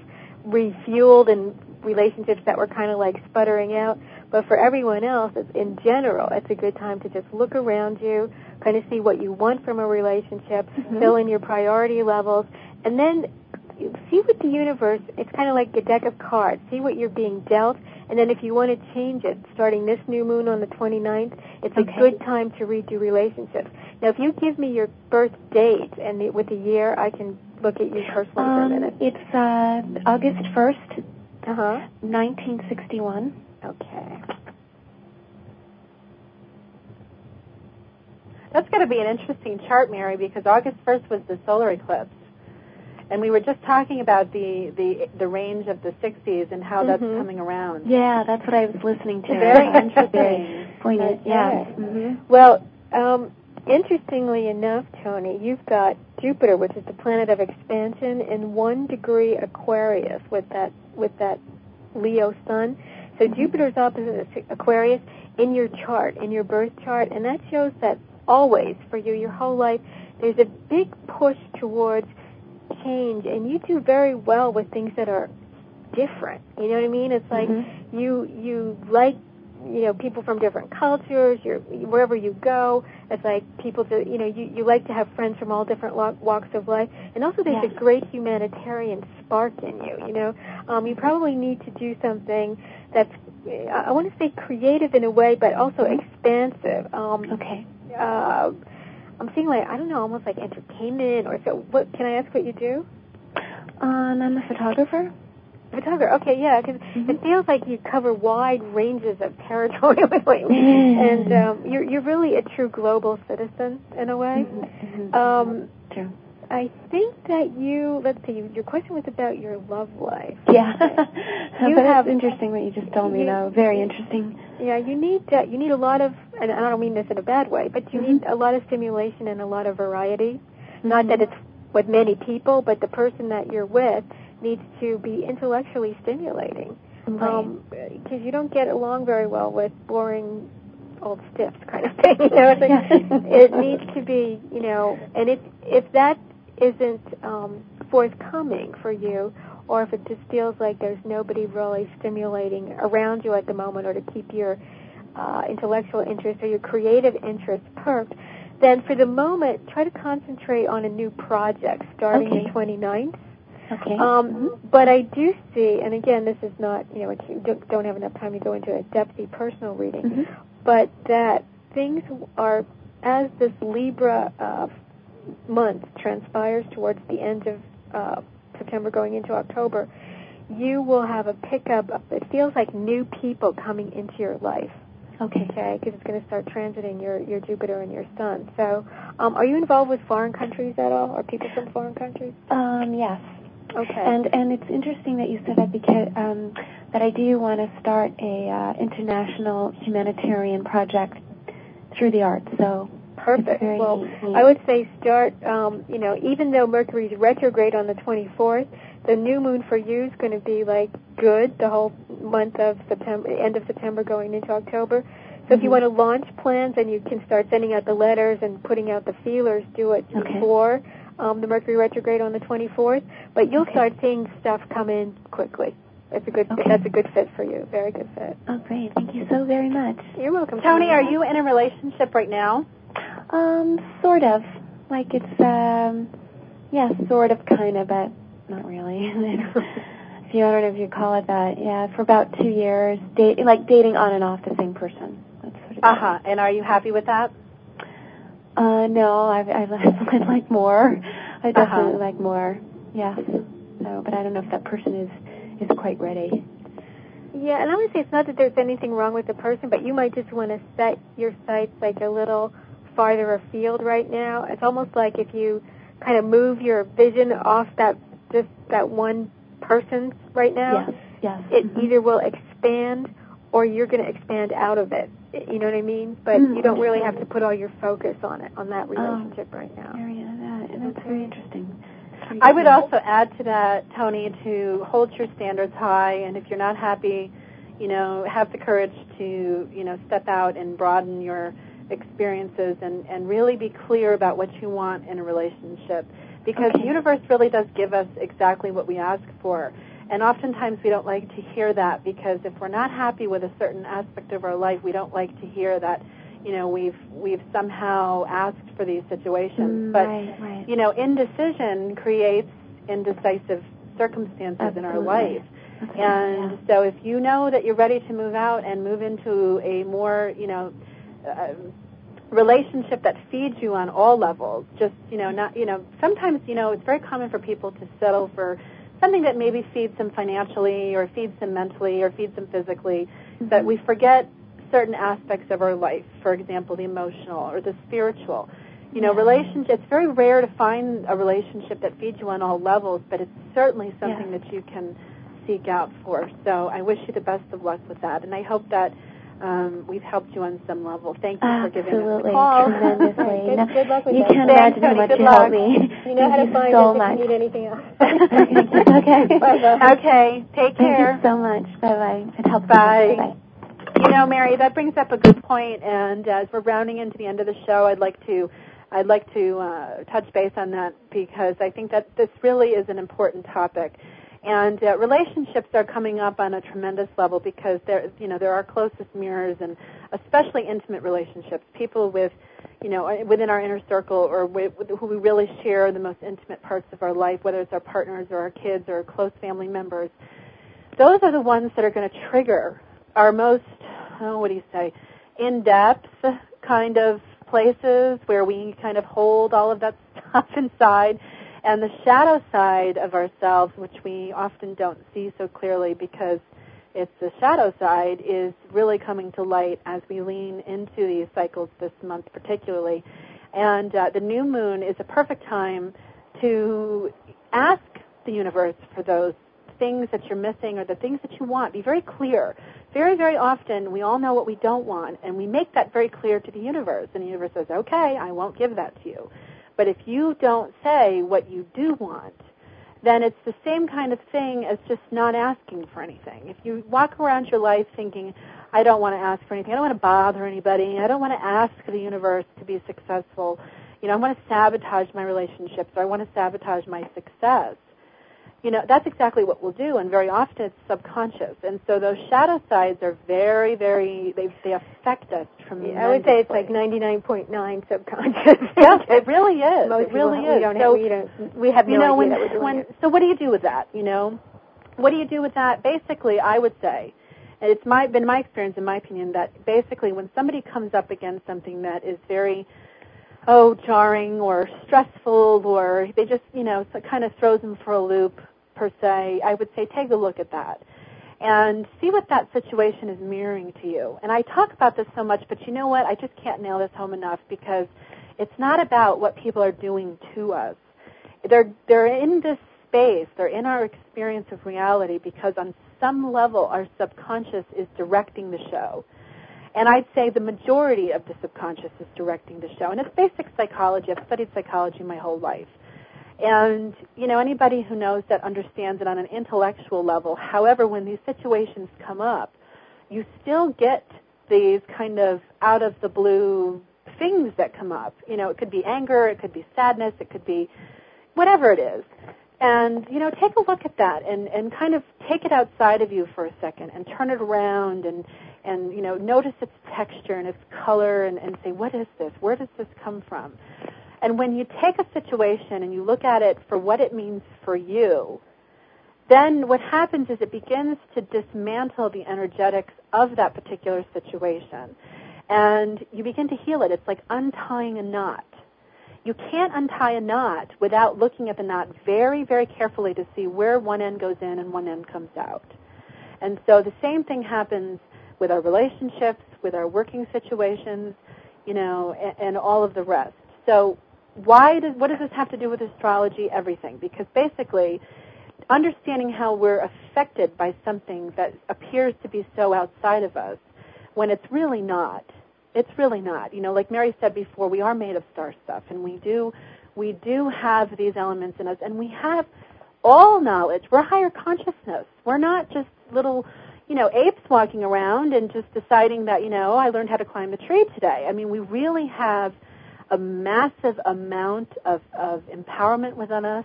refueled in relationships that were kind of like sputtering out. But for everyone else, it's, in general, it's a good time to just look around you, kind of see what you want from a relationship, Mhm. fill in your priority levels, and then see what the universe, it's kind of like a deck of cards. See what you're being dealt, and then if you want to change it, starting this new moon on the 29th, it's Okay. a good time to redo relationships. Now, if you give me your birth date and the, with the year, I can look at you personally for a Um, minute. it's uh, August first, Uh-huh. nineteen sixty-one. Okay. That's going to be an interesting chart, Mary, because August 1st was the solar eclipse. And we were just talking about the, the, the range of the 60s and how that's Mhm. coming around. Yeah, that's what I was listening to. Very interesting. Poignant. Yeah. Okay. hmm Well, um, interestingly enough, Tony, you've got Jupiter, which is the planet of expansion, in one degree Aquarius with that with that Leo sun. So Jupiter's opposite Aquarius in your chart, in your birth chart, and that shows that always for you, your whole life, there's a big push towards change, and you do very well with things that are different. You know what I mean? It's like Mhm. you you like you know people from different cultures. You're wherever you go. It's like people to you know you you like to have friends from all different walks of life, and also there's Yes. a great humanitarian spark in you. You know, um, you probably need to do something that's I want to say creative in a way, but also Mm-hmm. expansive. Um, Okay. uh, I'm seeing like I don't know, almost like entertainment or so. What can I ask? What you do? Um, I'm a photographer. Photographer. Okay, yeah, because Mhm. it feels like you cover wide ranges of territory you, Mm-hmm. and um, you're you're really a true global citizen in a way. Mhm, mhm. Um, True. I think that you. Let's see. Your question was about your love life. Yeah. You but have- it's interesting what you just told me, you- though. Very interesting. Yeah, you need uh, you need a lot of, and I don't mean this in a bad way, but you Mhm. need a lot of stimulation and a lot of variety. Not that Mhm. it's with many people, but the person that you're with needs to be intellectually stimulating. Right. because you don't get along very well with boring old stiffs kind of thing. You know, it's like, it needs to be, you know, and if if that isn't um, forthcoming for you, or if it just feels like there's nobody really stimulating around you at the moment, or to keep your uh, intellectual interest or your creative interest perked, then for the moment, try to concentrate on a new project starting Okay. the 29th. Okay. Um, but I do see, and again, this is not, you know, you don't- have enough time to go into a depthy personal reading, Mhm. but that things are, as this Libra uh, month transpires towards the end of uh, September going into October, you will have a pickup. Of, it feels like new people coming into your life. Okay. Okay, because it's going to start transiting your your Jupiter and your Sun. So, um, are you involved with foreign countries at all, or people from foreign countries? Um, yes. Okay. And and it's interesting that you said that because um, that I do want to start a uh, international humanitarian project through the arts. So Perfect. Well. I would say start, um, you know, even though Mercury's retrograde on the 24th, the new moon for you is going to be like good the whole month of September, end of September going into October. So if you Mhm. want to launch plans and you can start sending out the letters and putting out the feelers, do it Okay. before um, the Mercury retrograde on the 24th. But you'll Okay. start seeing stuff come in quickly. That's a good. Okay. That's a good fit for you. Very good fit. oh great, thank you so very much. You're welcome. Tony, are you in a relationship right now? Um, sort of. Like it's um, yeah, sort of, kind of, but not really. if you I don't know if you call it that. Yeah, for about two years, date like dating on and off the same person. That's what it is. Uh huh. And are you happy with that? Uh, no, I I I'd like more. I definitely Uh-huh. like more. Yes. So, but I don't know if that person is is quite ready. Yeah, and I would say it's not that there's anything wrong with the person, but you might just want to set your sights like a little farther afield right now. It's almost like if you kind of move your vision off that just that one person right now, Yes. Yes. it Mhm. either will expand or you're going to expand out of it. You know what I mean? But Mm, you don't really have to put all your focus on it on that Oh. relationship right now. Very, that, that's very interesting. Very I would also add to that, Tony, to hold your standards high, and if you're not happy, you know, have the courage to, you know, step out and broaden your experiences and, and really be clear about what you want in a relationship. Because Okay. the universe really does give us exactly what we ask for. And oftentimes we don't like to hear that because if we're not happy with a certain aspect of our life, we don't like to hear that, you know, we've we've somehow asked for these situations. Mm, but right, right. you know, indecision creates indecisive circumstances in our life. Right, And yeah. so if you know that you're ready to move out and move into a more, you know, uh, relationship that feeds you on all levels, just, you know, not, you know, sometimes, you know, it's very common for people to settle for something that maybe feeds them financially or feeds them mentally or feeds them physically, that we forget certain aspects of our life, for example, the emotional or the spiritual. You know, Yeah. relationship. It's very rare to find a relationship that feeds you on all levels, but it's certainly something Yeah. that you can seek out for. So I wish you the best of luck with that, and I hope that um, we've helped you on some level. Thank you for giving us Absolutely, a call. tremendously. Good- No, good luck with you that. can't Thanks, imagine how Tony. much Good you luck. helped me. You know how to find so us much. if you need anything else. okay. Bye-bye. okay, take care. Thank care. you so much. Bye bye. It helps. me. Bye. Bye. You know, Mary, that brings up a good point, and as we're rounding into the end of the show, I'd like to I'd like to uh, touch base on that because I think that this really is an important topic. And uh, relationships are coming up on a tremendous level because they're, you know, they're our closest mirrors, and especially intimate relationships. People with, you know, uh, within our inner circle or with, with who we really share the most intimate parts of our life, whether it's our partners or our kids or close family members. Those are the ones that are going to trigger our most, oh, what do you say, in-depth kind of places where we kind of hold all of that stuff inside. And the shadow side of ourselves, which we often don't see so clearly because it's the shadow side, is really coming to light as we lean into these cycles this month particularly. And uh, the new moon is a perfect time to ask the universe for those things that you're missing or the things that you want. Be very clear. Very, very often we all know what we don't want and we make that very clear to the universe and the universe says, okay, I won't give that to you. But if you don't say what you do want, then it's the same kind of thing as just not asking for anything. If you walk around your life thinking, I don't want to ask for anything, I don't want to bother anybody, I don't want to ask the universe to be successful, you know, I want to sabotage my relationships or I want to sabotage my success, you know, that's exactly what we'll do, and very often it's subconscious. And so those shadow sides are very, very, they, they affect us tremendously. Yeah, I would say it's like 99.9 subconscious. yes, it really is. Most it really people, is. We, don't so, have, we, don't, we have no you know, idea when, that we're doing when, it. So what do you do with that, you know? What do you do with that? Basically, I would say, and it's my, been my experience, in my opinion, that basically when somebody comes up against something that is very oh, jarring or stressful or they just, you know, so kind of throws them for a loop per se, I would say take a look at that and see what that situation is mirroring to you. And I talk about this so much, but you know what? I just can't nail this home enough because it's not about what people are doing to us. They're they're in this space, they're in our experience of reality because on some level our subconscious is directing the show. And I'd say the majority of the subconscious is directing the show. And it's basic psychology. I've studied psychology my whole life. And, you know, anybody who knows that understands it on an intellectual level. However, when these situations come up, you still get these kind of out of the blue things that come up. You know, it could be anger, it could be sadness, it could be whatever it is. And, you know, take a look at that and, and kind of take it outside of you for a second and turn it around and, and you know, notice its texture and its color and, and say, what is this? Where does this come from? And when you take a situation and you look at it for what it means for you, then what happens is it begins to dismantle the energetics of that particular situation. And you begin to heal it. It's like untying a knot. You can't untie a knot without looking at the knot very, very carefully to see where one end goes in and one end comes out. And so the same thing happens with our relationships, with our working situations, you know, and, and all of the rest. So why does what does this have to do with astrology? Everything, because basically, understanding how we're affected by something that appears to be so outside of us, when it's really not. It's really not. You know, like Mary said before, we are made of star stuff, and we do we do have these elements in us, and we have all knowledge. We're higher consciousness. We're not just little you know, apes walking around and just deciding that, you know, oh, I learned how to climb a tree today. I mean, we really have a massive amount of, of empowerment within us.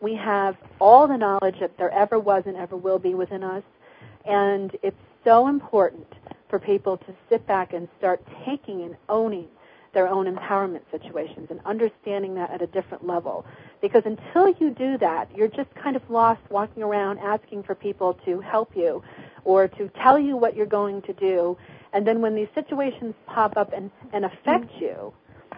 We have all the knowledge that there ever was and ever will be within us. And it's so important for people to sit back and start taking and owning their own empowerment situations and understanding that at a different level. Because until you do that, you're just kind of lost walking around asking for people to help you or to tell you what you're going to do. And then when these situations pop up and, and affect you,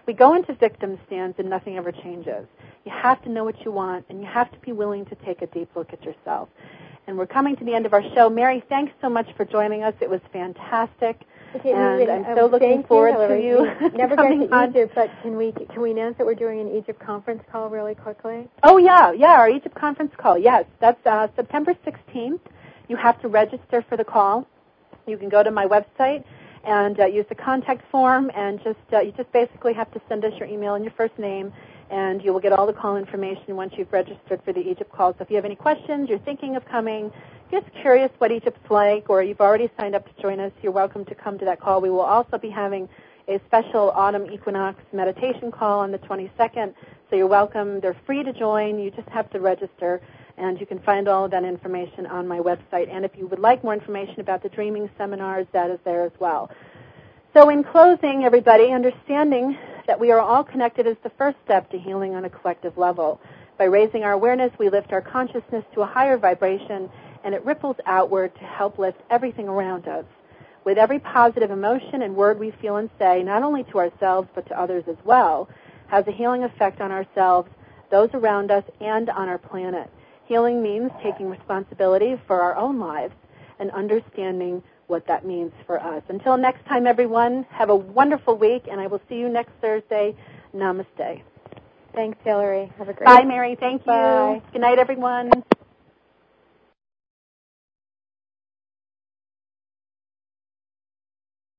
we go into victim stance and nothing ever changes. You have to know what you want and you have to be willing to take a deep look at yourself. And we're coming to the end of our show. Mary, thanks so much for joining us. It was fantastic. Okay, and I'm um, so looking forward you, to you never coming to on. Egypt, but can we can we announce that we're doing an Egypt conference call really quickly? Oh yeah, yeah, our Egypt conference call. Yes, that's uh, September 16th. You have to register for the call. You can go to my website and uh, use the contact form, and just uh, you just basically have to send us your email and your first name, and you will get all the call information once you've registered for the Egypt call. So if you have any questions, you're thinking of coming, just curious what Egypt's like, or you've already signed up to join us, you're welcome to come to that call. We will also be having a special autumn equinox meditation call on the 22nd, so you're welcome. They're free to join. You just have to register, and you can find all of that information on my website. And if you would like more information about the dreaming seminars, that is there as well. So in closing, everybody, understanding that we are all connected is the first step to healing on a collective level. By raising our awareness, we lift our consciousness to a higher vibration, and it ripples outward to help lift everything around us. with every positive emotion and word we feel and say, not only to ourselves but to others as well, has a healing effect on ourselves, those around us, and on our planet. Healing means taking responsibility for our own lives and understanding what that means for us. Until next time, everyone, have a wonderful week, and I will see you next Thursday. Namaste. Thanks, Hillary. Have a great Bye, Mary. Thank you. Bye. Good night, everyone.